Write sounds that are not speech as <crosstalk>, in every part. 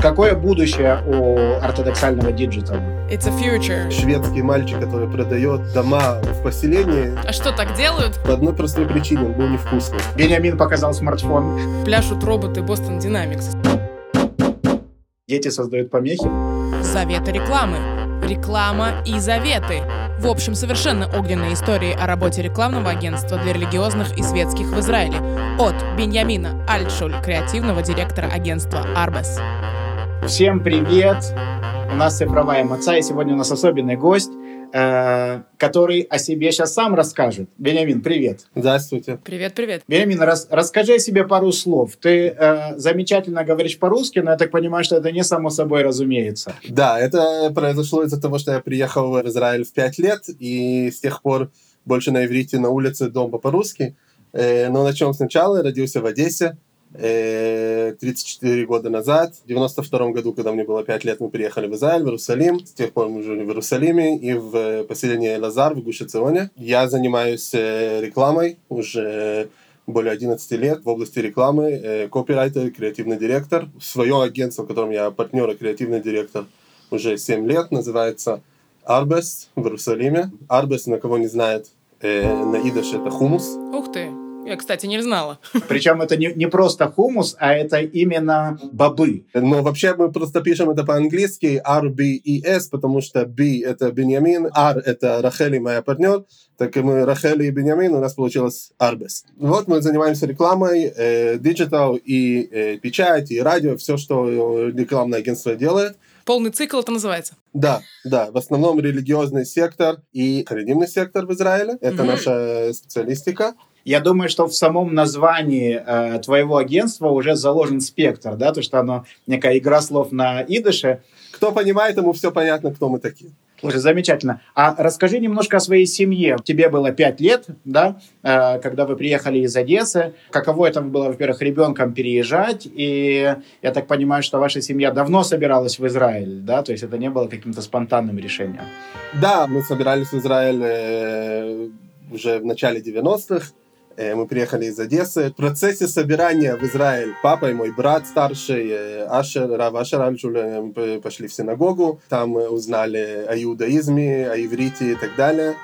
Какое будущее у ортодоксального digital а? It's a future. Шведский мальчик, который продает дома в поселении. А что, так делают? По одной простой причине, он был невкусный. Бениамин показал смартфон. Пляшут роботы Boston Dynamics. Дети создают помехи. Заветы рекламы. Реклама и заветы. В общем, совершенно огненные истории о работе рекламного агентства для религиозных и светских в Израиле. От Беньямина Альтшуль, креативного директора агентства Арбес. Всем привет! У нас цифровая маца, и сегодня у нас особенный гость, э, который о себе сейчас сам расскажет. Бенямин, привет! Здравствуйте. Привет, привет. Бенямин, рас, расскажи о себе пару слов. Ты э, замечательно говоришь по-русски, но я так понимаю, что это не само собой разумеется. Да, это произошло из-за того, что я приехал в Израиль в пять лет, и с тех пор больше на иврите, на улице, дома по-русски. Э, но начнем сначала. Я родился в Одессе, 34 года назад. В 92 году, когда мне было 5 лет, мы приехали в Израиль, в Иерусалим. С тех пор мы жили в Иерусалиме и в поселении Лазар в Гуше-Ционе. Я занимаюсь рекламой уже более 11 лет в области рекламы, копирайтер, креативный директор. Свое агентство, в котором я партнер и креативный директор уже 7 лет, называется Арбес в Иерусалиме. Арбес, на кого не знает, на идыш это хумус. Ух ты! Я, кстати, не знала. Причем это не, не просто хумус, а это именно бобы. Но вообще мы просто пишем это по-английски R, B и S, потому что B — это Беньямин, R — это Рахели, моя партнер, так и мы Рахели и Беньямин, у нас получилось Арбес. Вот мы занимаемся рекламой, digital э, и э, печать, и радио, все, что рекламное агентство делает. Полный цикл это называется? Да, да. В основном религиозный сектор и харидимный сектор в Израиле. Это mm-hmm. наша специалистика. Я думаю, что в самом названии э, твоего агентства уже заложен спектр, да, то, что оно некая игра слов на идыше. Кто понимает, ему все понятно, кто мы такие. Слушай, замечательно. А расскажи немножко о своей семье. Тебе было пять лет, да, э, когда вы приехали из Одессы. Каково это было, во-первых, ребенком переезжать? И я так понимаю, что ваша семья давно собиралась в Израиль, да? То есть это не было каким-то спонтанным решением. Да, мы собирались в Израиль э, уже в начале 90-х. Э, мы приехали из Одессы. В процессе собирания в Израиль папа и мой брат старший, э, Ашер, Рав Ашер мы пошли в синагогу. Там узнали о иудаизме, о иврите и так далее.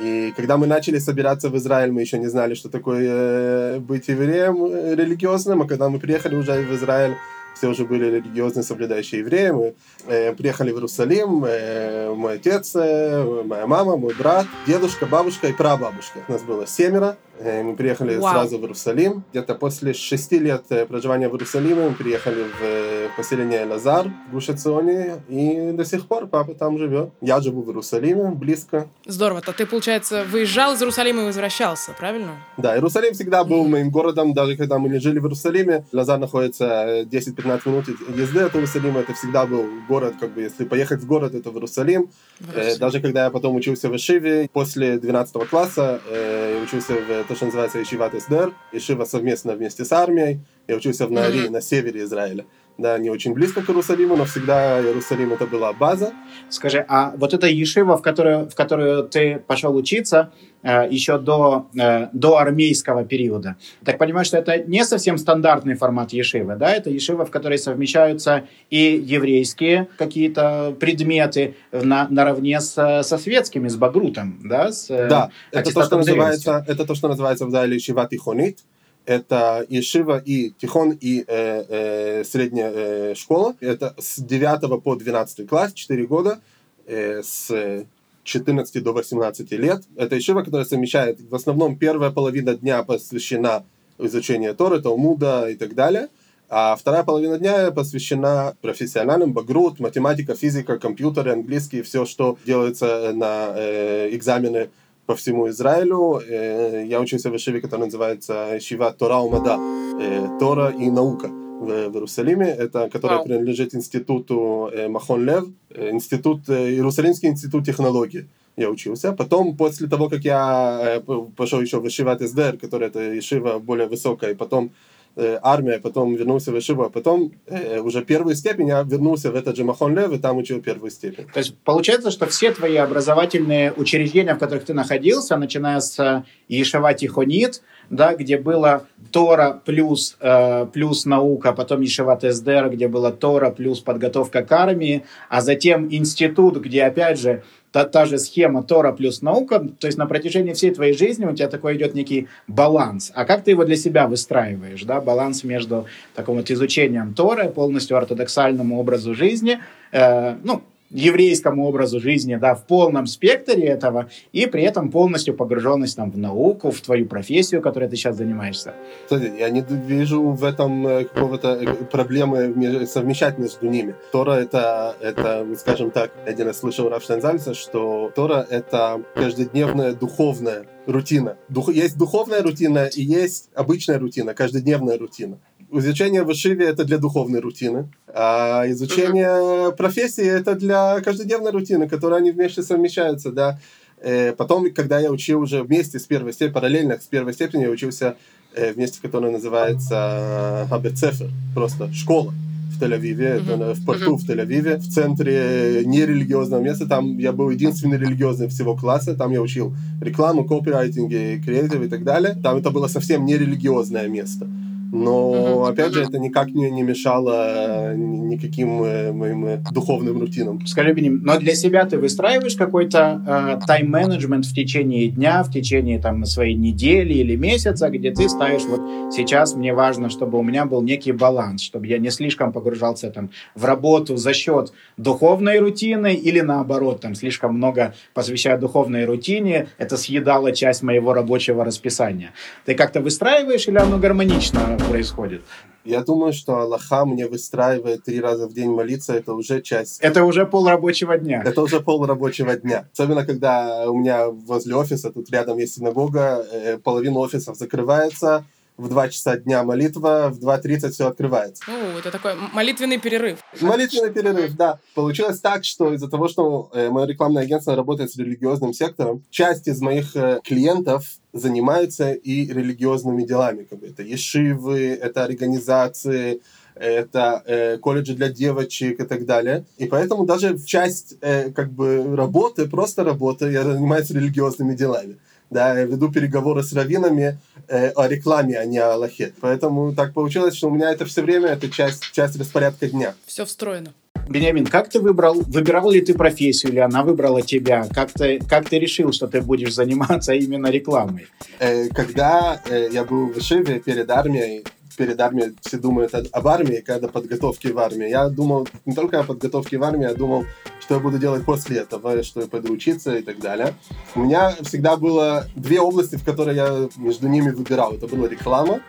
И когда мы начали собираться в Израиль, мы еще не знали, что такое э, быть евреем религиозным. А когда мы приехали уже в Израиль, все уже были религиозные, соблюдающие евреи. Мы э, приехали в Иерусалим, э, мой отец, э, моя мама, мой брат, дедушка, бабушка и прабабушка. У нас было семеро. Э, мы приехали Вау. сразу в Иерусалим. Где-то после шести лет э, проживания в Иерусалиме мы приехали в э, поселение Лазар в Гушационе. И до сих пор папа там живет. Я живу в Иерусалиме, близко. Здорово. То ты, получается, выезжал из Иерусалима и возвращался, правильно? Да, Иерусалим всегда был моим городом. Даже когда мы жили в Иерусалиме, Лазар находится 10-15 минут езды от Иерусалима. Это всегда был город, как бы, если поехать в город, это в Иерусалим. В Иерусалим. Даже когда я потом учился в Ишиве, после 12 класса, я учился в то, что называется Ишиват Эсдер. Ишива совместно вместе с армией. Я учился в Нари, Мгм. на севере Израиля. Да, не очень близко к Иерусалиму, но всегда Иерусалим это была база. Скажи, а вот эта ешива, в которую, в которую ты пошел учиться э, еще до, э, до армейского периода, так понимаю, что это не совсем стандартный формат ешивы, да? Это ешива, в которой совмещаются и еврейские какие-то предметы на, наравне с, со светскими, с багрутом, да? С, э, Да, это то, что называется, это то, что называется в Израиле Ишива Тихонит. Это Ешива и Тихон, и э, э, средняя э, школа. Это с 9 по 12 класс, 4 года, э, с 14 до 18 лет. Это Ешива, которая совмещает, в основном, первая половина дня посвящена изучению Торы, Талмуда и так далее. А вторая половина дня посвящена профессиональным, багрут, математика, физика, компьютеры, английский, все, что делается на э, экзамены по всему Израилю. Э, я учился в Ишиве, который называется Шива Тора Умада, э, Тора и наука в, в Иерусалиме, это, которая Вау. принадлежит институту э, Махон Лев, институт, Иерусалимский институт технологий. Я учился. Потом, после того, как я пошел еще в Ишиват СДР, который это Ишива более высокая, и потом э, армия, потом вернулся в Ишиву, а потом э, уже первую степень я вернулся в этот же Махон Лев, и там учил первую степень. То есть получается, что все твои образовательные учреждения, в которых ты находился, начиная с Ешива Тихонит, да, где было Тора плюс, э, плюс наука, потом Ешеват Эсдер, где было Тора плюс подготовка к армии, а затем институт, где, опять же, та, та же схема Тора плюс наука, то есть на протяжении всей твоей жизни у тебя такой идет некий баланс. А как ты его для себя выстраиваешь, да, баланс между таким вот изучением Торы, полностью ортодоксальному образу жизни, э, ну, еврейскому образу жизни, да, в полном спектре этого, и при этом полностью погруженность там в науку, в твою профессию, которой ты сейчас занимаешься. Кстати, я не вижу в этом э, какого-то э, проблемы совмещать между ними. Тора это, это, скажем так, один раз слышал Рафштейнзальца, что Тора это каждодневная духовная рутина. Дух, есть духовная рутина и есть обычная рутина, каждодневная рутина изучение в Ишиве это для духовной рутины, а изучение профессии это для каждодневной рутины, которые они вместе совмещаются, да. Э, потом, когда я учил уже вместе с первой степени, параллельно с первой степенью, я учился э, вместе, которое называется Хабецефер, просто школа в Тель-Авиве, mm-hmm. в порту mm-hmm. в Тель-Авиве, в центре нерелигиозного места. Там я был единственный религиозный всего класса. Там я учил рекламу, копирайтинге, креатив и так далее. Там это было совсем нерелигиозное место. Но, опять же, это никак не, не мешало никаким э, моим э, духовным рутинам. Скажи, Беним, но для себя ты выстраиваешь какой-то э, тайм-менеджмент в течение дня, в течение там, своей недели или месяца, где ты ставишь, вот сейчас мне важно, чтобы у меня был некий баланс, чтобы я не слишком погружался там, в работу за счет духовной рутины или наоборот, там слишком много посвящая духовной рутине, это съедало часть моего рабочего расписания. Ты как-то выстраиваешь или оно гармонично происходит? Я думаю, что Аллаха мне выстраивает три раза в день молиться, это уже часть. Это уже пол рабочего дня. Это уже пол рабочего дня. Особенно, когда у меня возле офиса, тут рядом есть синагога, э, половина офисов закрывается, в 2 часа дня молитва, в 2.30 все открывается. О, это такой молитвенный перерыв. Молитвенный перерыв, да. Получилось так, что из-за того, что э, мое рекламное агентство работает с религиозным сектором, часть из моих э, клиентов занимаются и религиозными делами. Как бы это ешивы, это организации, это э, колледжи для девочек и так далее. И поэтому даже в часть э, как бы работы, просто работы, я занимаюсь религиозными делами да, я веду переговоры с раввинами э, о рекламе, а не о Аллахе. Поэтому так получилось, что у меня это все время, это часть, часть распорядка дня. Все встроено. Бенямин, как ты выбрал, выбирал ли ты профессию, или она выбрала тебя? Как ты, как ты решил, что ты будешь заниматься именно рекламой? Э, когда э, я был в Ишиве перед армией, перед армией все думают об армии, когда подготовки в армии. Я думал не только о подготовке в армии, я думал, что я буду делать после этого, что я пойду учиться и так далее. У меня всегда было две области, в которые я между ними выбирал. Это была реклама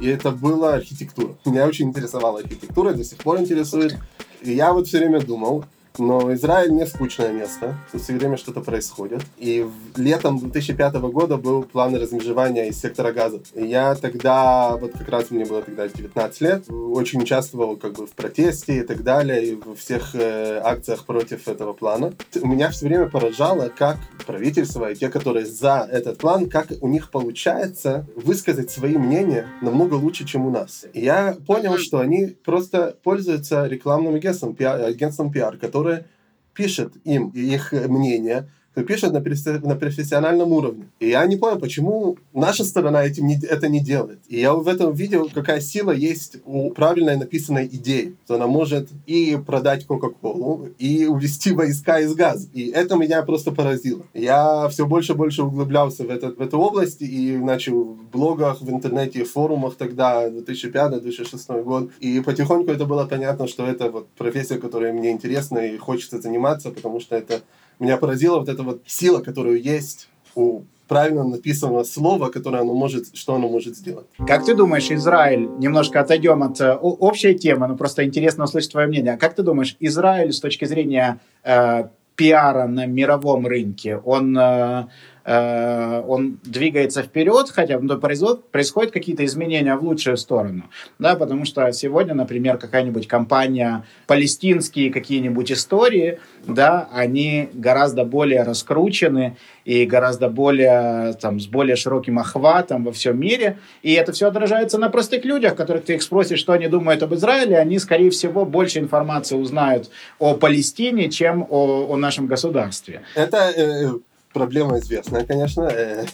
и это была архитектура. Меня очень интересовала архитектура, до сих пор интересует. И я вот все время думал, но Израиль не скучное место. Тут все время что-то происходит. И летом 2005 года был план размежевания из сектора газа. И я тогда, вот как раз мне было тогда 19 лет, очень участвовал как бы в протесте и так далее, и во всех э, акциях против этого плана. У меня все время поражало, как правительство и те, которые за этот план, как у них получается высказать свои мнения намного лучше, чем у нас. И я понял, что они просто пользуются рекламным агентством, пиар, агентством пиар, которое пишет им их мнение, пишет на, на профессиональном уровне. И я не понял, почему наша сторона этим не, это не делает. И я в этом видел, какая сила есть у правильно написанной идеи. Что она может и продать Кока-Колу, и увести войска из газа. И это меня просто поразило. Я все больше и больше углублялся в, этот, в эту область и начал в блогах, в интернете, в форумах тогда, 2005-2006 год. И потихоньку это было понятно, что это вот профессия, которая мне интересна и хочется заниматься, потому что это меня поразила вот эта вот сила, которую есть у правильно написанного слова, которое оно может, что оно может сделать. Как ты думаешь, Израиль, немножко отойдем от э, общей темы, но просто интересно услышать твое мнение. Как ты думаешь, Израиль с точки зрения э, пиара на мировом рынке, он э, Э, он двигается вперед, хотя ну, происходят какие-то изменения в лучшую сторону. Да, потому что сегодня, например, какая-нибудь компания, палестинские какие-нибудь истории, да, они гораздо более раскручены и гораздо более, там, с более широким охватом во всем мире. И это все отражается на простых людях, которых ты их спросишь, что они думают об Израиле, они, скорее всего, больше информации узнают о Палестине, чем о, о нашем государстве. Это э, проблема известная, конечно. Э,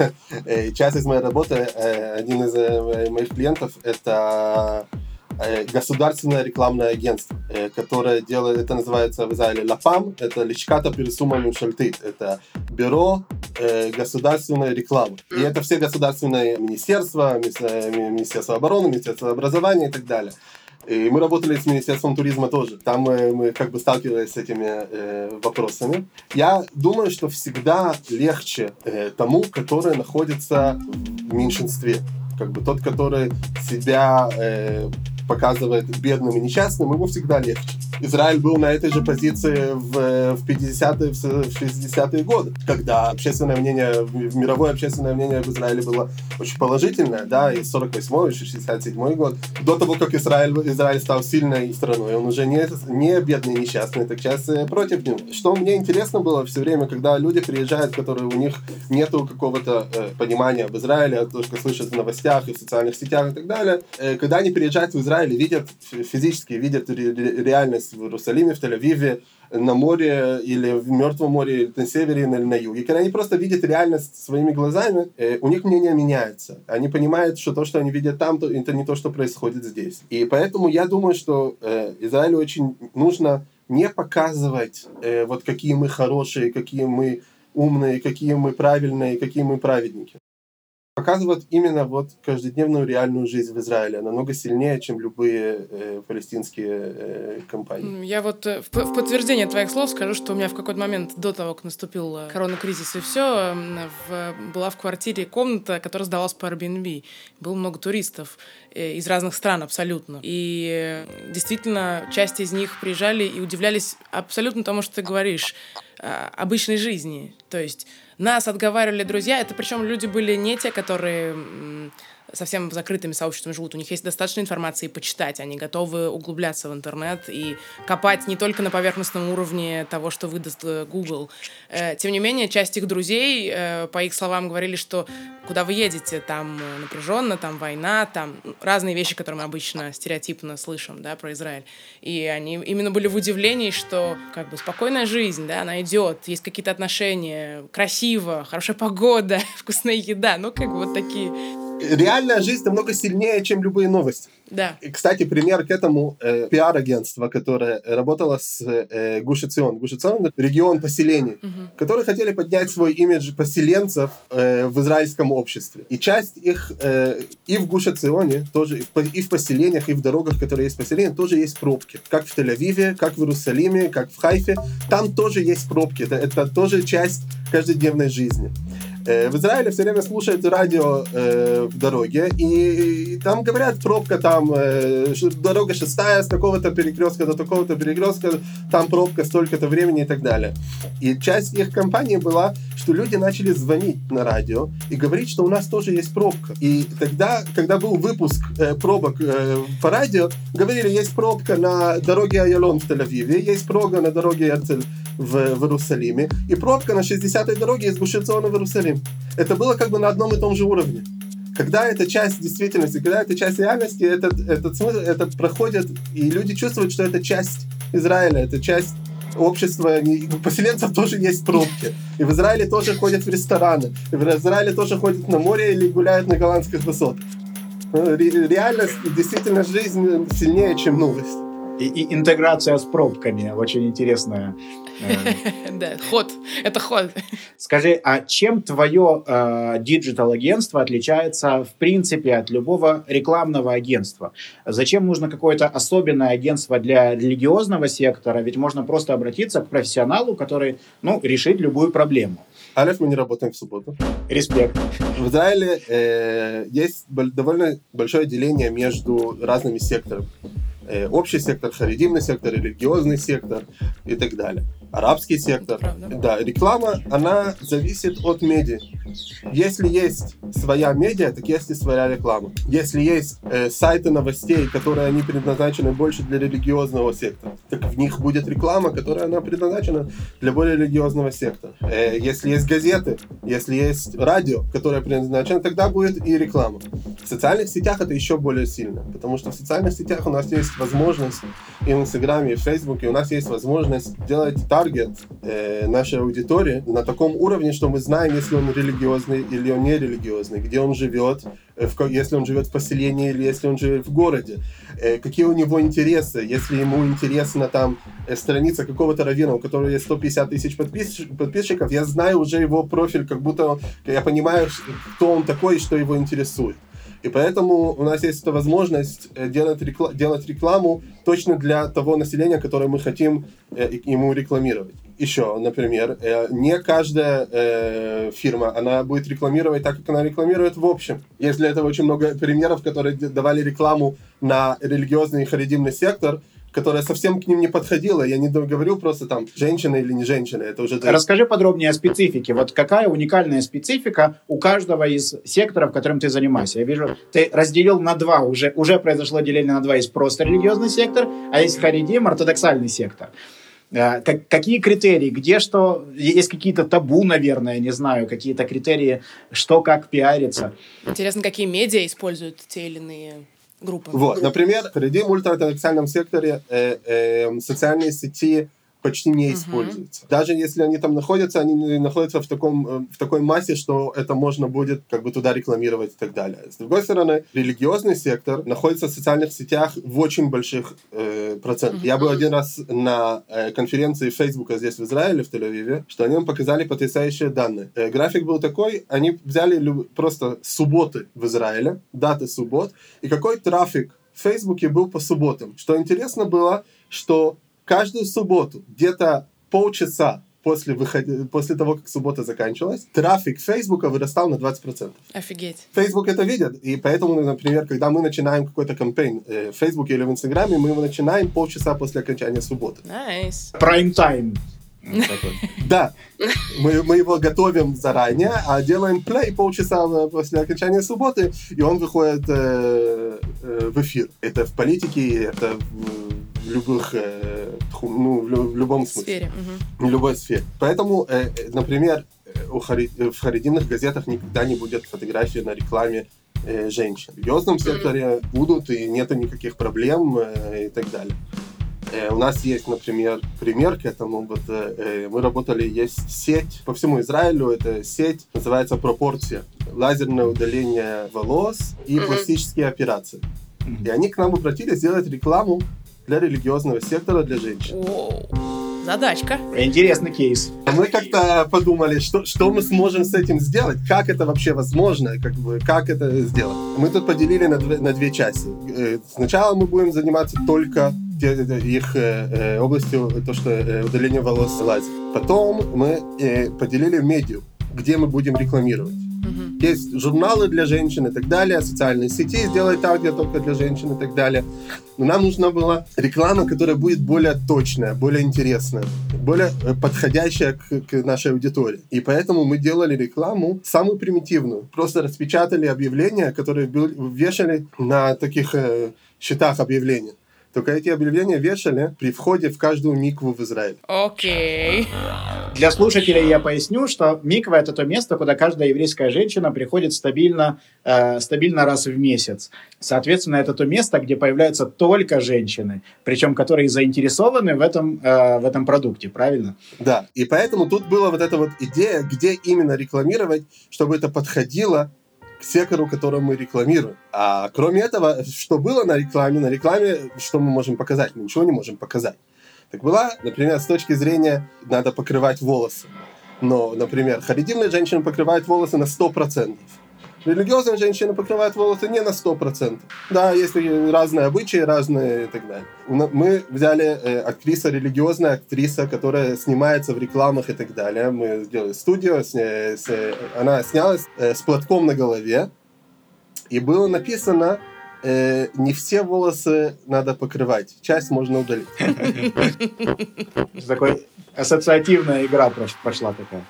э, часть из моей работы, э, один из моих клиентов, это государственное рекламное агентство, которое делает, это называется в Израиле ЛАПАМ, это Личката Пересума Мюшальты, это бюро государственной рекламы. И это все государственные министерства, Министерство обороны, Министерство образования и так далее. И мы работали с Министерством туризма тоже. Там мы, мы как бы сталкивались с этими э, вопросами. Я думаю, что всегда легче э, тому, который находится в меньшинстве. Как бы тот, который себя э, показывает бедным и несчастным, ему всегда легче. Израиль был на этой же позиции в, в 50-е, в 60-е годы, когда общественное мнение, мировое общественное мнение в Израиле было очень положительное, да, и 48-й, и 67-й год. До того, как Израиль, Израиль стал сильной страной, он уже не, не бедный несчастный, так сейчас против него. Что мне интересно было все время, когда люди приезжают, которые у них нету какого-то э, понимания об Израиле, то, что слышат в новостях и в социальных сетях и так далее, э, когда они приезжают в Израиль и видят физически, видят ре, реальность в Иерусалиме, в Тель-Авиве, на море или в Мертвом море, или на севере, или на юге. Когда они просто видят реальность своими глазами, э, у них мнение меняется. Они понимают, что то, что они видят там, то, это не то, что происходит здесь. И поэтому я думаю, что э, Израилю очень нужно не показывать, э, вот какие мы хорошие, какие мы умные, какие мы правильные, какие мы праведники показывает именно вот каждодневную реальную жизнь в Израиле намного сильнее, чем любые э, палестинские э, компании. Я вот э, в, в подтверждение твоих слов скажу, что у меня в какой-то момент до того, как наступил э, коронакризис и все, в, была в квартире комната, которая сдавалась по Airbnb. Было много туристов э, из разных стран абсолютно. И действительно, часть из них приезжали и удивлялись абсолютно тому, что ты говоришь, обычной жизни. То есть нас отговаривали друзья, это причем люди были не те, которые совсем закрытыми сообществами живут, у них есть достаточно информации почитать, они готовы углубляться в интернет и копать не только на поверхностном уровне того, что выдаст э, Google. Э, тем не менее, часть их друзей, э, по их словам, говорили, что куда вы едете, там напряженно, там война, там разные вещи, которые мы обычно стереотипно слышим, да, про Израиль. И они именно были в удивлении, что как бы спокойная жизнь, да, она идет, есть какие-то отношения, красиво, хорошая погода, <laughs> вкусная еда, ну как бы вот такие реальная жизнь намного сильнее, чем любые новости. Да. И, кстати, пример к этому э, пиар-агентство, которое работало с э, Гушицион. Гушицион — регион поселений, угу. которые хотели поднять свой имидж поселенцев э, в израильском обществе. И часть их э, и в Гушиционе, тоже и в поселениях, и в дорогах, которые есть в поселениях, тоже есть пробки. Как в Тель-Авиве, как в Иерусалиме, как в Хайфе. Там тоже есть пробки. Это, это тоже часть каждодневной жизни. Э, в Израиле все время слушают радио э, в дороге, и, и там говорят, пробка там, э, дорога шестая с такого-то перекрестка до такого-то перекрестка, там пробка столько-то времени и так далее. И часть их компании была, что люди начали звонить на радио и говорить, что у нас тоже есть пробка. И тогда, когда был выпуск э, пробок э, по радио, говорили, есть пробка на дороге Айалон в Тель-Авиве, есть пробка на дороге Эрцель в, в Иерусалиме, и пробка на 60-й дороге из Гушицона в Иерусалим. Это было как бы на одном и том же уровне. Когда это часть действительности, когда это часть реальности, этот, этот смысл, это проходит, и люди чувствуют, что это часть Израиля, это часть общества, у поселенцев тоже есть пробки. И в Израиле тоже ходят в рестораны. И в Израиле тоже ходят на море или гуляют на голландских высотах. Ну, реальность, действительно, жизнь сильнее, чем новость. И, и интеграция с пробками очень интересная. <laughs> Да, ход. Это ход. Скажи, а чем твое э, digital-агентство отличается в принципе от любого рекламного агентства? Зачем нужно какое-то особенное агентство для религиозного сектора? Ведь можно просто обратиться к профессионалу, который, ну, решит любую проблему. אלף, мы не работаем в субботу. Респект. В Израиле э, есть довольно большое деление между разными секторами. Э, общий сектор, харидимный сектор, религиозный сектор и так далее. Арабский сектор. Да, реклама, она зависит от медиа. Если есть своя медиа, так есть и своя реклама. Если есть э, сайты новостей, которые они предназначены больше для религиозного сектора, так в них будет реклама, которая она предназначена для более религиозного сектора. Э, если есть газеты, если есть радио, которое предназначено, тогда будет и реклама. В социальных сетях это еще более сильно, потому что в социальных сетях у нас есть возможность и в Инстаграме, и в Фейсбуке у нас есть возможность делать таргет э, нашей аудитории на таком уровне, что мы знаем, если он религиозный или он не религиозный, где он живет, э, если он живет в поселении или если он живет в городе, э, какие у него интересы, если ему интересна там э, страница какого-то раввина, у которого есть 150 тысяч подпис, подписчиков, я знаю уже его профиль, как будто я понимаю, кто он такой и что его интересует. И поэтому у нас есть эта возможность делать, рекла- делать рекламу точно для того населения, которое мы хотим ему рекламировать. Еще, например, э, не каждая э, фирма, она будет рекламировать так, как она рекламирует в общем. Есть для этого очень много примеров, которые давали рекламу на религиозный и харидимный сектор, которая совсем к ним не подходила. Я не говорю просто там женщина или не женщина. Это уже... Расскажи подробнее о специфике. Вот какая уникальная специфика у каждого из секторов, которым ты занимаешься? Я вижу, ты разделил на два. Уже, уже произошло деление на два. Есть просто религиозный сектор, а есть харидим, ортодоксальный сектор. Э, как, какие критерии, где что, есть какие-то табу, наверное, не знаю, какие-то критерии, что как пиарится. Интересно, какие медиа используют те или иные группы. Вот, например, в Redeem ультраортодоксальном секторе э, э, социальные сети почти не используются. Uh-huh. Даже если они там находятся, они находятся в, таком, э, в такой массе, что это можно будет как бы туда рекламировать и так далее. С другой стороны, религиозный сектор находится в социальных сетях в очень больших э, процентах. Uh-huh. Я был один раз на э, конференции Фейсбука здесь в Израиле, в Тель-Авиве, что они нам показали потрясающие данные. Э, график был такой, они взяли люб- просто субботы в Израиле, даты суббот, и какой трафик в Фейсбуке был по субботам. Что интересно было, что каждую субботу, где-то полчаса после, выхода, после того, как суббота заканчивалась, трафик Фейсбука вырастал на 20%. Офигеть. Фейсбук это видит, и поэтому, например, когда мы начинаем какой-то кампейн э, в Фейсбуке или в Инстаграме, мы его начинаем полчаса после окончания субботы. Nice. Prime time. <laughs> Да, мы, мы его готовим заранее, а делаем плей полчаса после окончания субботы, и он выходит э, э, в эфир. Это в политике, это в, в любых, э, ну, в, в любом смысле. Сфере. В любой сфере. Поэтому, э, например, у хари, в харидимных газетах никогда не будет фотографии на рекламе э, женщин. В религиозном секторе будут, и нету никаких проблем э, и так далее. Э, у нас есть, например, пример к этому. Вот, э, мы работали, есть сеть по всему Израилю, это сеть, называется «Пропорция». Лазерное удаление волос и mm-hmm. пластические операции. И они к нам обратились сделать рекламу для религиозного сектора для женщин. Задачка. Интересный кейс. Мы как-то подумали, что, что мы сможем с этим сделать, как это вообще возможно, как, бы, как это сделать. Мы тут поделили на две, на две части. Э, сначала мы будем заниматься только их э, областью, то, что э, удаление волос лазит. Потом мы э, поделили медиа, где мы будем рекламировать. Mm-hmm. Есть журналы для женщин и так далее, социальные сети сделать таргет только для женщин и так далее. Но нам нужна была реклама, которая будет более точная, более интересная, более подходящая к, к нашей аудитории. И поэтому мы делали рекламу самую примитивную. Просто распечатали объявления, которые вешали на таких э, счетах объявления. Только эти объявления вешали при входе в каждую микву в Израиль. Окей. Для слушателей я поясню, что миква это то место, куда каждая еврейская женщина приходит стабильно, э, стабильно раз в месяц. Соответственно, это то место, где появляются только женщины, причем которые заинтересованы в этом, э, в этом продукте, правильно? Да, и поэтому тут была вот эта вот идея, где именно рекламировать, чтобы это подходило сектору, который мы рекламируем. А кроме этого, что было на рекламе? На рекламе что мы можем показать? Мы ничего не можем показать. Так была, например, с точки зрения надо покрывать волосы. Но, например, харидимные женщины покрывают волосы на 100%. Религиозные женщины покрывают волосы не на 100%. Да, есть разные обычаи, разные и так далее. Мы взяли э, актриса, религиозная актриса, которая снимается в рекламах и так далее. Мы сделали студию, с, с, она снялась э, с платком на голове, и было написано э, не все волосы надо покрывать, часть можно удалить. Такой ассоциативная игра пошла такая.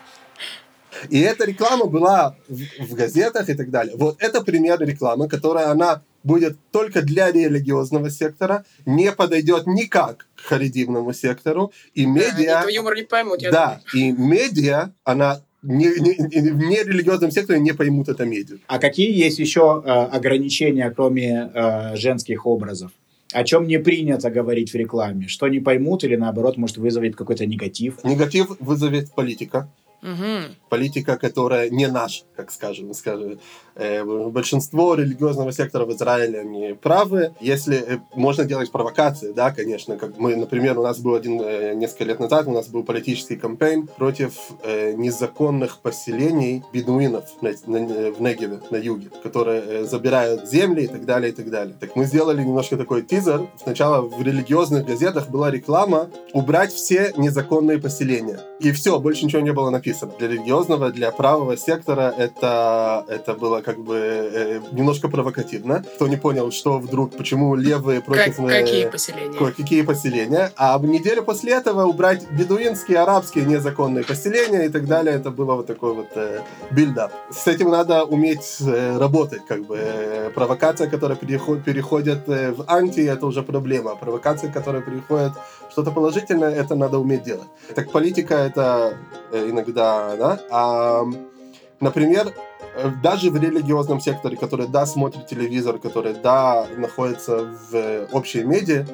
И эта реклама была в, в газетах и так далее. Вот это пример рекламы, которая она будет только для религиозного сектора, не подойдет никак к харидимному сектору. И медиа... Да, юмор не поймут, я Да, думаю. и медиа, она не, не, в нерелигиозном секторе не поймут это медиа. А какие есть еще э, ограничения, кроме э, женских образов? о чем не принято говорить в рекламе, что не поймут или наоборот может вызовет какой-то негатив. Негатив вызовет политика. Угу. Политика, которая не наша, как скажем, скажем. Э, большинство религиозного сектора в Израиле они правы. Если э, можно делать провокации, да, конечно, как мы, например, у нас был один э, несколько лет назад у нас был политический кампейн против незаконных поселений бедуинов в Негеве, на юге, которые забирают земли и так далее, и так далее. Так мы сделали немножко такой тизер. Сначала в религиозных газетах была реклама убрать все незаконные поселения. И все, больше ничего не было написано. Для религиозного, для правого сектора это, это было как бы э, немножко провокативно. Кто не понял, что вдруг, почему левые против... Как, какие поселения? Какие поселения. А неделю после этого убрать бедуинские, арабские незаконные поселения и так далее. Это было вот такой вот э, build-up. С этим надо уметь э, работать, как бы. Э, провокация, которая переход, переходит э, в анти, это уже проблема. Провокация, которая переходит что-то положительное, это надо уметь делать. Так политика это э, иногда, да, а, например, э, даже в религиозном секторе, который, да, смотрит телевизор, который, да, находится в общей медиа,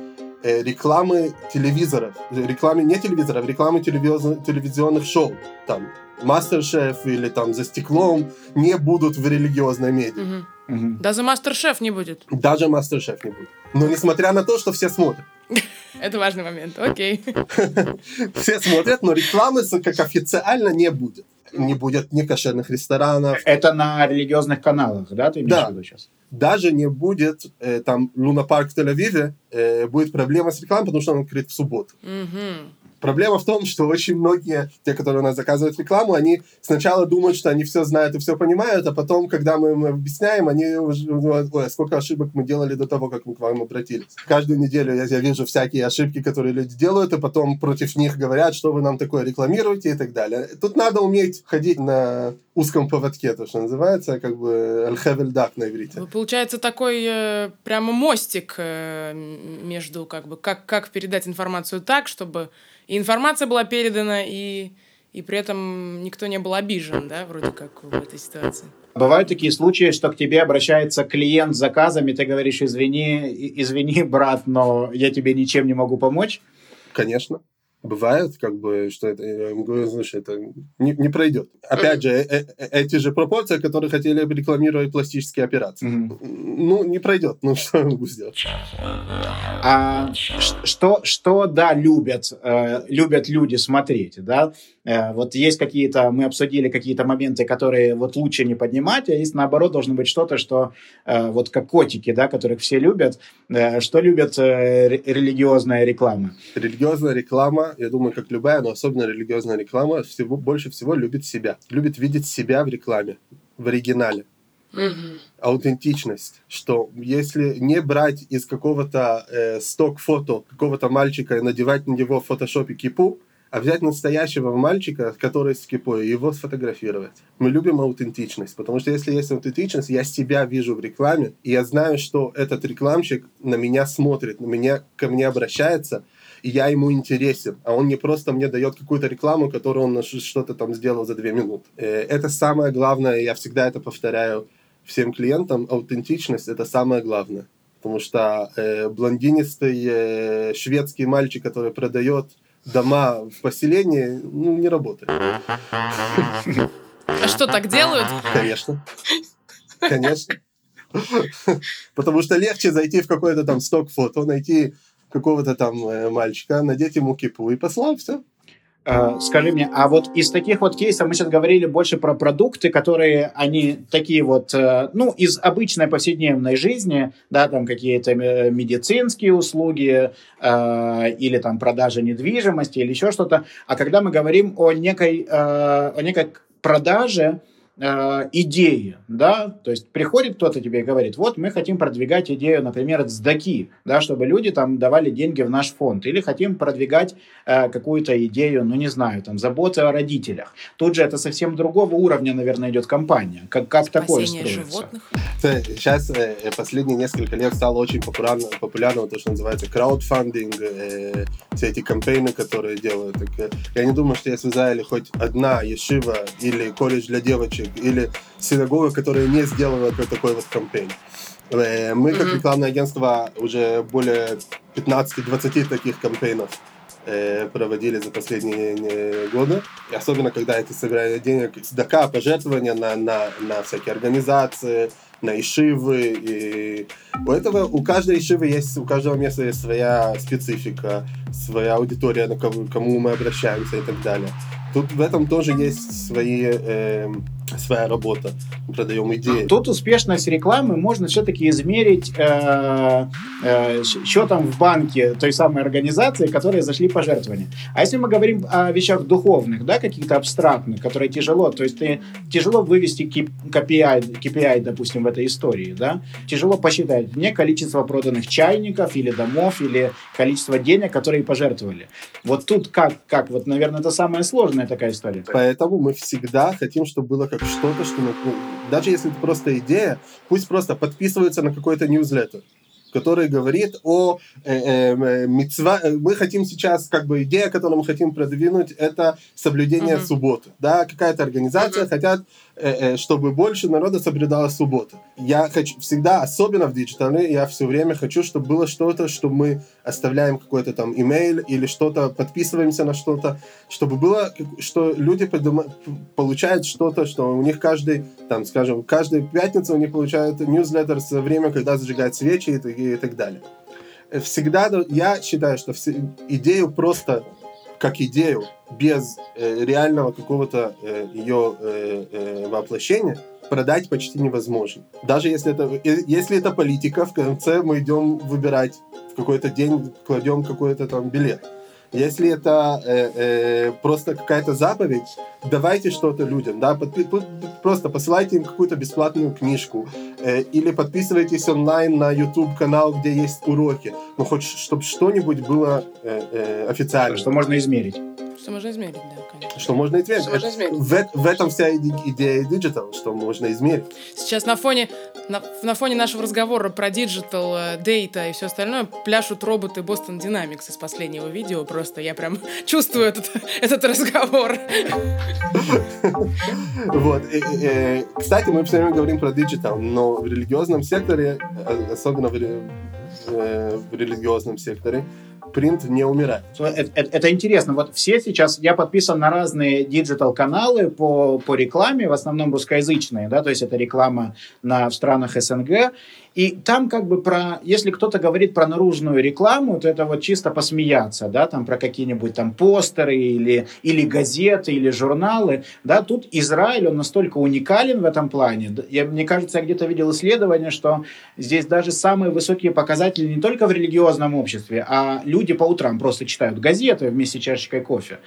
э, рекламы телевизоров, рекламы не телевизоров, рекламы телевизионных шоу, там, Мастер-шеф или там за стеклом не будут в религиозной медиа. Угу. Угу. Даже Мастер-шеф не будет. Даже Мастер-шеф не будет. Но несмотря на то, что все смотрят. <laughs> Это важный момент, окей. <laughs> Все смотрят, но рекламы как официально не будет. Не будет ни кошерных ресторанов. Это на религиозных каналах, да, ты имеешь да. в виду сейчас? Даже не будет э, там Луна Парк в Тель-Авиве, э, будет проблема с рекламой, потому что он открыт в субботу. Угу. Проблема в том, что очень многие, те, которые у нас заказывают рекламу, они сначала думают, что они все знают и все понимают, а потом, когда мы им объясняем, они уже думают, ой, а сколько ошибок мы делали до того, как мы к вам обратились. Каждую неделю я, я вижу всякие ошибки, которые люди делают, и потом против них говорят, что вы нам такое рекламируете и так далее. Тут надо уметь ходить на узком поводке, то, что называется, как бы аль-хевельдак на иврите. Получается такой э, прямо мостик э, между, как бы, как, как передать информацию так, чтобы и информация была передана, и, и при этом никто не был обижен, да, вроде как в этой ситуации. Бывают такие случаи, что к тебе обращается клиент с заказом, и ты говоришь, извини, извини, брат, но я тебе ничем не могу помочь? Конечно бывает, как бы, что это, я говорю, слушай, это не, не пройдет. Опять же, э, э, эти же пропорции, которые хотели рекламировать пластические операции. Mm-hmm. Ну, не пройдет. Ну, <laughs> что я могу сделать? А что, что да, любят, э, любят люди смотреть, да? Э, вот есть какие-то, мы обсудили какие-то моменты, которые вот лучше не поднимать, а есть наоборот должно быть что-то, что э, вот как котики, да, которых все любят. Э, что любят э, религиозная реклама? Религиозная реклама я думаю, как любая, но особенно религиозная реклама, всего, больше всего любит себя. Любит видеть себя в рекламе, в оригинале. Угу. Аутентичность, что если не брать из какого-то э, сток-фото какого-то мальчика и надевать на него в фотошопе кипу, а взять настоящего мальчика, который с кипой, и его сфотографировать. Мы любим аутентичность, потому что если есть аутентичность, я себя вижу в рекламе, и я знаю, что этот рекламщик на меня смотрит, на меня, ко мне обращается, и я ему интересен, а он не просто мне дает какую-то рекламу, которую он что-то там сделал за две минуты. Э, это самое главное, я всегда это повторяю всем клиентам, аутентичность — это самое главное. Потому что э, блондинистый э, шведский мальчик, который продает дома в поселении, ну, не работает. А что, так делают? Конечно. Конечно. Потому что легче зайти в какой-то там сток-фото, найти какого-то там э, мальчика, надеть ему кипу и послал, все. Э, скажи мне, а вот из таких вот кейсов мы сейчас говорили больше про продукты, которые они такие вот, э, ну, из обычной повседневной жизни, да, там какие-то медицинские услуги или там продажа недвижимости или еще что-то. А когда мы говорим о некой, о некой продаже, э, идеи, да, то есть приходит кто-то тебе и говорит, вот мы хотим продвигать идею, например, сдаки, да, чтобы люди там давали деньги в наш фонд, или хотим продвигать э, какую-то идею, ну не знаю, там заботы о родителях. Тут же это совсем другого уровня, наверное, идет компания. Как, как такое строится? животных. Сейчас э, последние несколько лет стало очень популярно, популярно то, что называется краудфандинг, э, все эти кампейны, которые делают. Так, э, я не думаю, что есть в Израиле хоть одна ешива или колледж для девочек или синагога, которая не сделала такой вот кампейн. Э, мы, как рекламное агентство, уже более 15-20 таких кампейнов э, проводили за последние годы. И особенно, когда это собирание денег, СДК, пожертвования на, на, на всякие организации, на ишивы. И у этого, у каждой ишивы есть, у каждого места есть своя специфика, своя аудитория, на кому, кому мы обращаемся и так далее. Тут в этом тоже есть свои, э, своя работа. Мы продаем идеи. Тут успешность рекламы можно все-таки измерить э, э, счетом в банке той самой организации, которые зашли пожертвования. А если мы говорим о вещах духовных, да, каких-то абстрактных, которые тяжело, то есть ты, тяжело вывести KPI, KPI, допустим, в этой истории, да, тяжело посчитать мне количество проданных чайников или домов, или количество денег, которые пожертвовали. Вот тут как, как вот, наверное, это сложное сложная такая история. Поэтому мы всегда хотим, чтобы было как что-то, что ну, даже если это просто идея, пусть просто подписываются на какой-то newsletter который говорит о э, э, э מצווה. Мы хотим сейчас, как бы идея, которую мы хотим продвинуть, это соблюдение uh-huh. субботы. Да, какая-то организация uh-huh. хотят, э, э, чтобы больше народа соблюдало субботу. Я хочу всегда, особенно в digital е, я все время хочу, чтобы было что-то, что мы оставляем какой-то там имейл или что-то, подписываемся на что-то, чтобы было, что люди подума- получают что-то, что у них каждый, там, скажем, каждую пятницу у них получают ньюзлеттер со время, когда зажигают свечи и и так далее. Всегда я считаю, что идею просто как идею, без э, реального какого-то э, ее э, э, воплощения, продать почти невозможно. Даже если это, э, если это политика, в конце мы идем выбирать в какой-то день, кладем какой-то там билет. Если это э, э, просто какая-то заповедь, давайте что-то людям, да, подпи- просто посылайте им какую-то бесплатную книжку э, или подписывайтесь онлайн на YouTube канал, где есть уроки, ну хоть чтобы что-нибудь было э, э, официально. Что можно измерить. Что можно измерить, да, конечно. Что можно измерить. Что можно измерить. В, в этом вся идея digital, что можно измерить. Сейчас на фоне, на, на фоне нашего разговора про digital, э, data и все остальное пляшут роботы Boston Dynamics из последнего видео. Просто я прям <laughs> чувствую этот, <laughs> этот разговор. <laughs> Вот. Кстати, мы все время говорим про digital, но в религиозном секторе, э, особенно в э, религиозном секторе, принт не умирает. Это, это, это интересно. Вот все сейчас, я подписан на разные digital-каналы по, по рекламе, в основном русскоязычные, да, то есть это реклама на, в странах СНГ, и там как бы про, если кто-то говорит про наружную рекламу, то это вот чисто посмеяться, да, там про какие-нибудь там постеры или, или газеты, или журналы, да, тут Израиль, он настолько уникален в этом плане. Я, мне кажется, я где-то видел исследование, что здесь даже самые высокие показатели не только в религиозном обществе, а люди по утрам просто читают газеты вместе с чашечкой кофе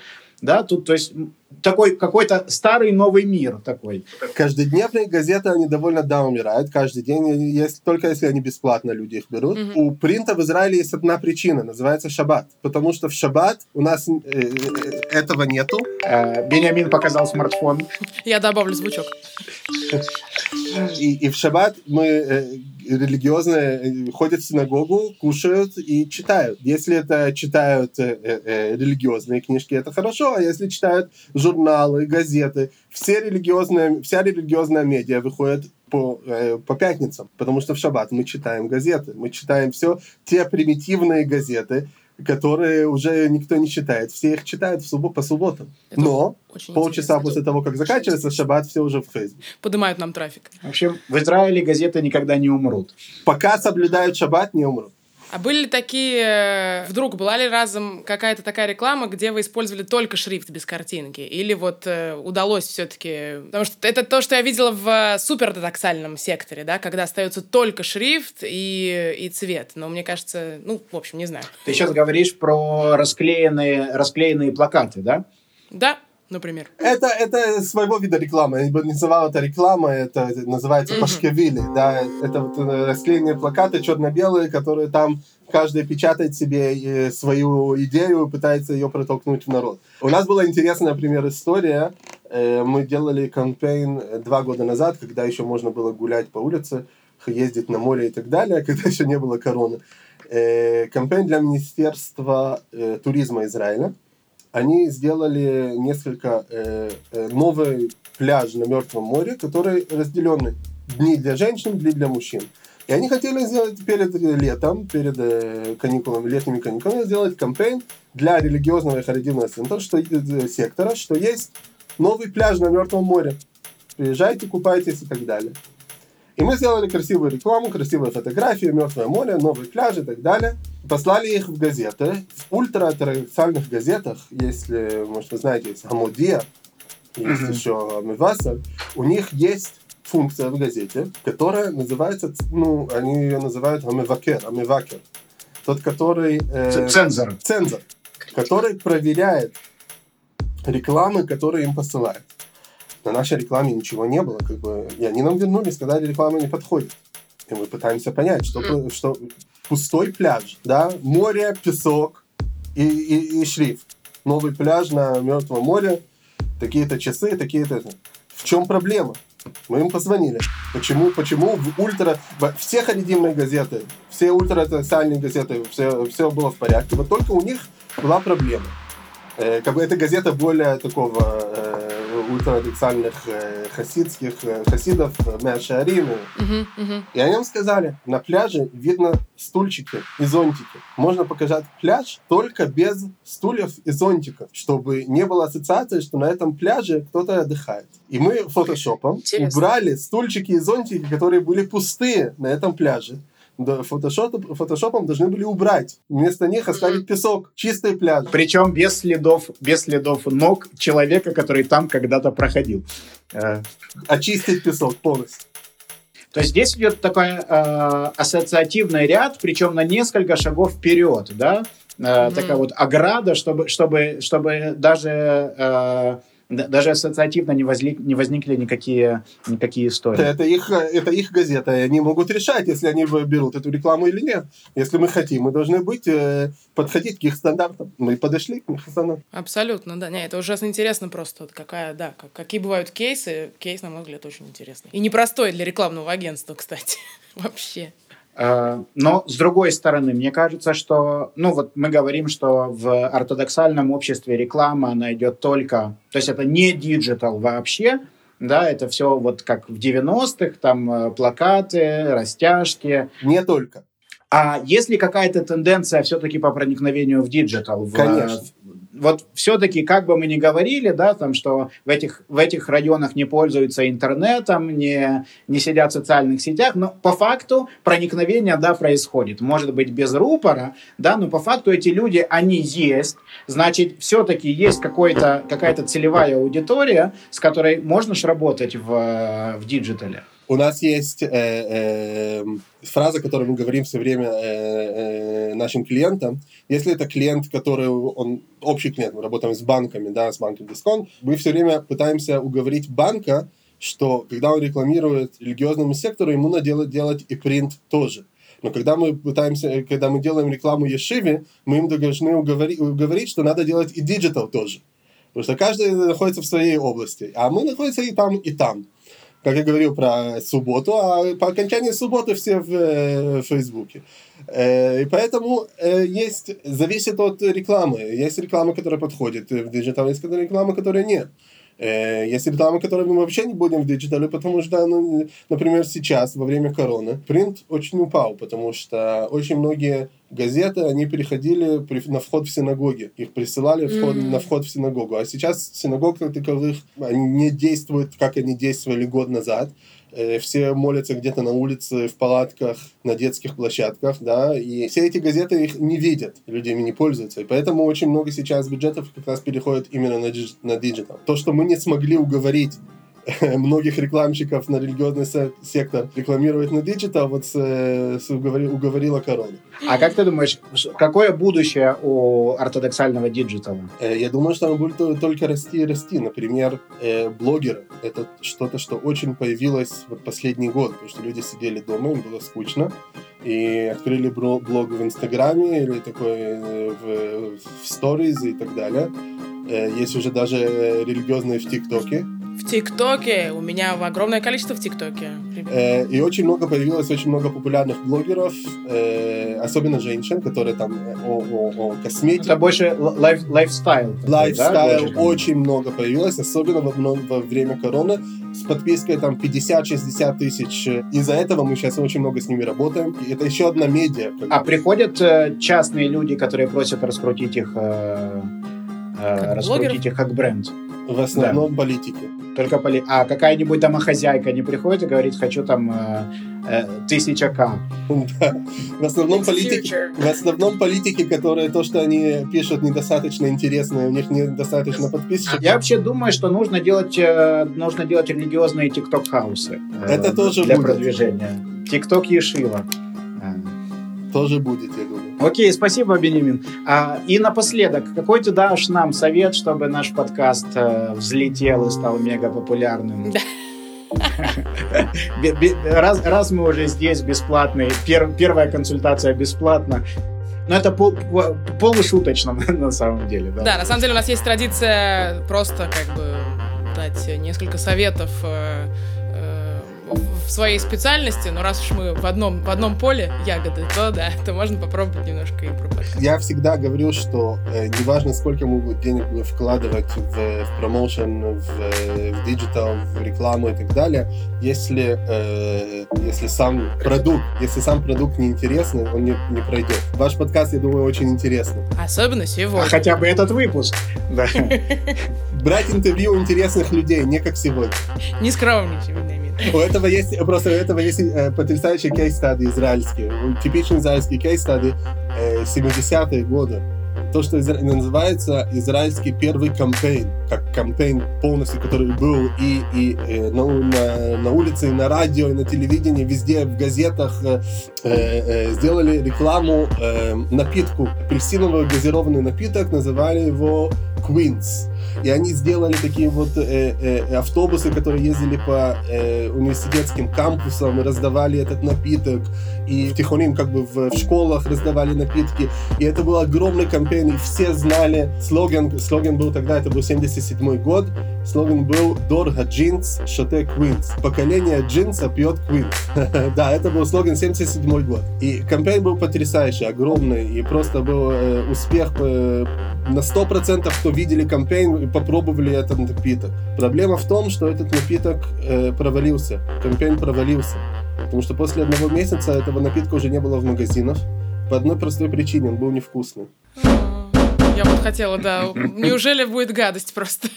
да, тут, то есть, такой какой-то старый новый мир такой. Каждодневные газеты, они довольно, да, умирают каждый день, если, только если они бесплатно люди их берут. Mm-hmm. У принта в Израиле есть одна причина, называется шаббат, потому что в шаббат у нас э, э, этого нету. Э, Бениамин показал смартфон. Я добавлю звучок. И, и в шаббат мы э, религиозные э, ходят в синагогу, кушают и читают. Если это читают э, э, религиозные книжки, это хорошо, а если читают журналы, газеты, все религиозные, вся религиозная медиа выходит по, э, по пятницам, потому что в шаббат мы читаем газеты, мы читаем все те примитивные газеты, которые уже никто не читает. Все их читают в суббо- по субботам. Это Но полчаса после того, как заканчивается шаббат, все уже в Фейсбуке. Поднимают нам трафик. В общем, в Израиле газеты никогда не умрут. Пока соблюдают шаббат, не умрут. А были ли такие... Э, вдруг была ли разом какая-то такая реклама, где вы использовали только шрифт без картинки? Или вот э, удалось все-таки... Потому что это то, что я видела в э, супердотоксальном секторе, да, когда остается только шрифт и, и цвет. Но мне кажется, ну, в общем, не знаю. Ты сейчас говоришь про расклеенные, расклеенные плакаты, да? Да, например? Это, это своего вида реклама. Я бы называл это реклама, это, это называется mm-hmm. пашкевили. Да? Это вот э, расклеенные плакаты черно-белые, которые там каждый печатает себе э, свою идею и пытается ее протолкнуть в народ. У нас была интересная, например, история. Э, мы делали кампейн два года назад, когда еще можно было гулять по улице, ездить на море и так далее, когда <laughs> еще не было короны. Кампейн для Министерства туризма Израиля они сделали несколько э, э, новый пляж на Мертвом море, который разделены дни для женщин, дни для мужчин. И они хотели сделать перед летом, перед э, каникулами, летними каникулами, сделать кампейн для религиозного и харидимного центра, что, э, сектора, что есть новый пляж на Мертвом море. Приезжайте, купайтесь и так далее. И мы сделали красивую рекламу, красивые фотографии, Мертвое море, новый пляж и так далее. Послали их в газеты. В ультратрадиционных газетах, если, может, вы знаете, есть Амодия, есть mm-hmm. еще Амиваса, у них есть функция в газете, которая называется, ну, они ее называют амивакер, амивакер. Тот, который... Э, цензор. Цензор. Который проверяет рекламы, которые им посылают. На нашей рекламе ничего не было, как бы, и они нам вернули, сказали, реклама не подходит. И мы пытаемся понять, что, mm. что пустой пляж, да, море, песок и, и, и шрифт. Новый пляж на Мертвом море, такие-то часы, такие-то... В чем проблема? Мы им позвонили. Почему, почему в ультра... Все харидимные газеты, все ультраофициальные газеты, все, все было в порядке. Вот только у них была проблема. Э, как бы эта газета более такого э, ультрарадикальных э, хасидских э, хасидов Мяшарим. Uh-huh, uh-huh. И они нам сказали, на пляже видно стульчики и зонтики. Можно показать пляж только без стульев и зонтиков, чтобы не было ассоциации, что на этом пляже кто-то отдыхает. И мы фотошопом Интересно. убрали стульчики и зонтики, которые были пустые на этом пляже фотошоп, фотошопом должны были убрать. Вместо них оставить песок, чистый пляж. Причем без следов, без следов ног человека, который там когда-то проходил. Э. Очистить песок полностью. То есть здесь идет такой э, ассоциативный ряд, причем на несколько шагов вперед, да, э, mm-hmm. такая вот ограда, чтобы, чтобы, чтобы даже э, даже ассоциативно не, возник, не возникли никакие, никакие истории. Это их, это их газета, и они могут решать, если они берут эту рекламу или нет. Если мы хотим, мы должны быть, э, подходить к их стандартам. Мы подошли к их стандартам. Абсолютно, да. Не, это ужасно интересно просто, вот какая, да, как, какие бывают кейсы. Кейс, на мой взгляд, очень интересный. И непростой для рекламного агентства, кстати, <laughs> вообще. Э, но с другой стороны, мне кажется, что, ну вот мы говорим, что в ортодоксальном обществе реклама, она идет только, то есть это не digital вообще, да, это все вот как в 90-х, там э, плакаты, растяжки. Не только. А если какая-то тенденция все-таки по проникновению в digital, в, Конечно вот все-таки, как бы мы ни говорили, да, там, что в этих, в этих районах не пользуются интернетом, не, не сидят в социальных сетях, но по факту проникновение, да, происходит. Может быть, без рупора, да, но по факту эти люди, они есть, значит, все-таки есть какая-то целевая аудитория, с которой можно же работать в, в digital е. У нас есть э, э, фраза, которую мы говорим все время э, э, нашим клиентам. Если это клиент, который он общий клиент, мы работаем с банками, да, с банком Дисконт, мы все время пытаемся уговорить банка, что когда он рекламирует религиозному сектору, ему надо делать, делать и принт тоже. Но когда мы пытаемся, когда мы делаем рекламу Ешиве, мы им должны уговорить, уговорить, что надо делать и digital тоже. Потому что каждый находится в своей области, а мы находимся и там, и там как я говорил про субботу, а по окончании субботы все в, э, в Фейсбуке. Э, и поэтому э, есть, зависит от рекламы. Есть реклама, которая подходит в digital, есть реклама, которая нет. Есть реклама, которую мы вообще не будем в диджитале, потому что, ну, например, сейчас, во время короны, принт очень упал, потому что очень многие газеты, они переходили при, на вход в синагоги. Их присылали вход, mm-hmm. на вход в синагогу. А сейчас синагог как таковых они не действуют, как они действовали год назад. Э, все молятся где-то на улице, в палатках, на детских площадках, да, и все эти газеты их не видят, люди ими не пользуются, и поэтому очень много сейчас бюджетов как раз переходит именно на, на digital. То, что мы не смогли уговорить <laughs> многих рекламщиков на религиозный сектор рекламировать на digital, вот с, с уговорила корона. А как ты думаешь, какое будущее у ортодоксального диджитала? Э, я думаю, что оно будет только расти и расти. Например, э, блогеры — это что-то, что очень появилось в последний год, потому что люди сидели дома, им было скучно, и открыли блог в Инстаграме или такой э, в, в Stories и так далее. Есть уже даже религиозные в ТикТоке, В ТикТоке. У меня огромное количество в ТикТоке. Э, и очень много появилось, очень много популярных блогеров, э, особенно женщин, которые там э, о, о, о косметике. Это больше life, lifestyle. Lifestyle да, очень много появилось, особенно во, во время короны. С подпиской там 50-60 тысяч. Из-за этого мы сейчас очень много с ними работаем. И это еще одна медиа. А приходят э, частные люди, которые просят раскрутить их, э, э, раскрутить их как бренд? В основном да. политики. Только поли... А какая-нибудь домохозяйка не приходит и говорит, хочу там э, э, тысяча К. <laughs> Да. В основном политики, в основном политики, которые то, что они пишут, недостаточно интересно, у них недостаточно подписчиков. Я вообще думаю, что нужно делать, э, нужно делать религиозные тикток-хаусы. Э, Это тоже для будет. продвижения. Тикток Ешива. Тоже будет, я думаю. Окей, спасибо, Бенемин. А, и напоследок, какой ты дашь нам совет, чтобы наш подкаст э, взлетел и стал мега популярным? <laughs> Раз, раз мы уже здесь бесплатный, пер, первая консультация бесплатна, но это пол, полушуточно <laughs> на самом деле. Да. да, на самом деле у нас есть традиция просто как бы дать несколько советов э, в своей специальности, но раз уж мы в одном, в одном поле ягоды, то да, <laughs> то можно попробовать немножко и про подкаст. Я всегда говорю, что э, неважно, сколько мы будем денег вкладывать в, в промоушен, в, в digital, в рекламу и так далее, если, э, если сам продукт, если сам продукт не интересный, он не, не пройдет. Ваш подкаст, я думаю, очень интересный. Особенно сегодня. А хотя бы этот выпуск. Да. Брать интервью интересных людей, не как сегодня. Не скромничай, у этого есть, просто у этого есть э, потрясающий кейс-стады израильские. Типичный израильский кейс-стады э, 70-е годы. То, что называется израильский первый кампейн, как кампейн полностью, который был и, и э, на, на, на улице, и на радио, и на телевидении, везде, в газетах, э, э, сделали рекламу э, напитку, апельсиновый газированный напиток, называли его Queens. И они сделали такие вот э, э, автобусы, которые ездили по э, университетским кампусам и раздавали этот напиток. И в Тихоним как бы в, в школах раздавали напитки. И это был огромный кампейн, и все знали. Слоган, слоган был тогда, это был 77 год. Слоган был «Дорого джинс, шоте Квинс». Поколение джинса пьет Квинс. <laughs> да, это был слоган 77 год. И кампейн был потрясающий, огромный. И просто был э, успех э, на 100% кто видели кампейн и попробовали этот напиток. Проблема в том, что этот напиток э, провалился, кампейн провалился. Потому что после одного месяца этого напитка уже не было в магазинах. По одной простой причине, он был невкусный. Я вот хотела, да. Неужели будет гадость просто?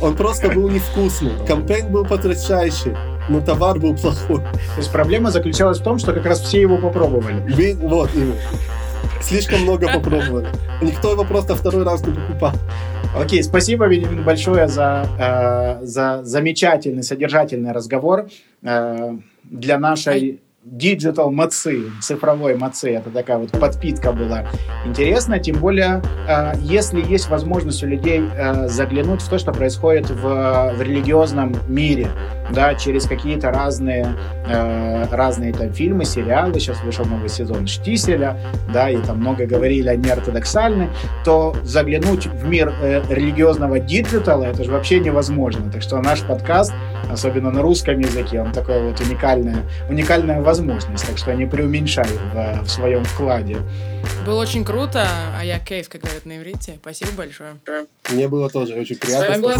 Он просто был невкусный. Кампейн был потрясающий, но товар был плохой. То есть проблема заключалась в том, что как раз все его попробовали. Вот именно. Слишком много попробовали. Никто его просто второй раз не покупал. Окей, спасибо, Вениамин, большое за, э, за замечательный, содержательный разговор. Э, для нашей digital мацы, цифровой мацы, это такая вот подпитка была интересна, тем более, э, если есть возможность у людей э, заглянуть в то, что происходит в, в религиозном мире, да, через какие-то разные, э, разные там фильмы, сериалы, сейчас вышел новый сезон Штиселя, да, и там много говорили о неортодоксальной, то заглянуть в мир религиозного диджитала, это же вообще невозможно, так что наш подкаст, особенно на русском языке, он такой вот уникальная, уникальная возможность, так что не преуменьшай в, в своем вкладе. Было очень круто, היה כיף, как говорят на иврите. Спасибо большое. Мне было тоже очень приятно. С вами была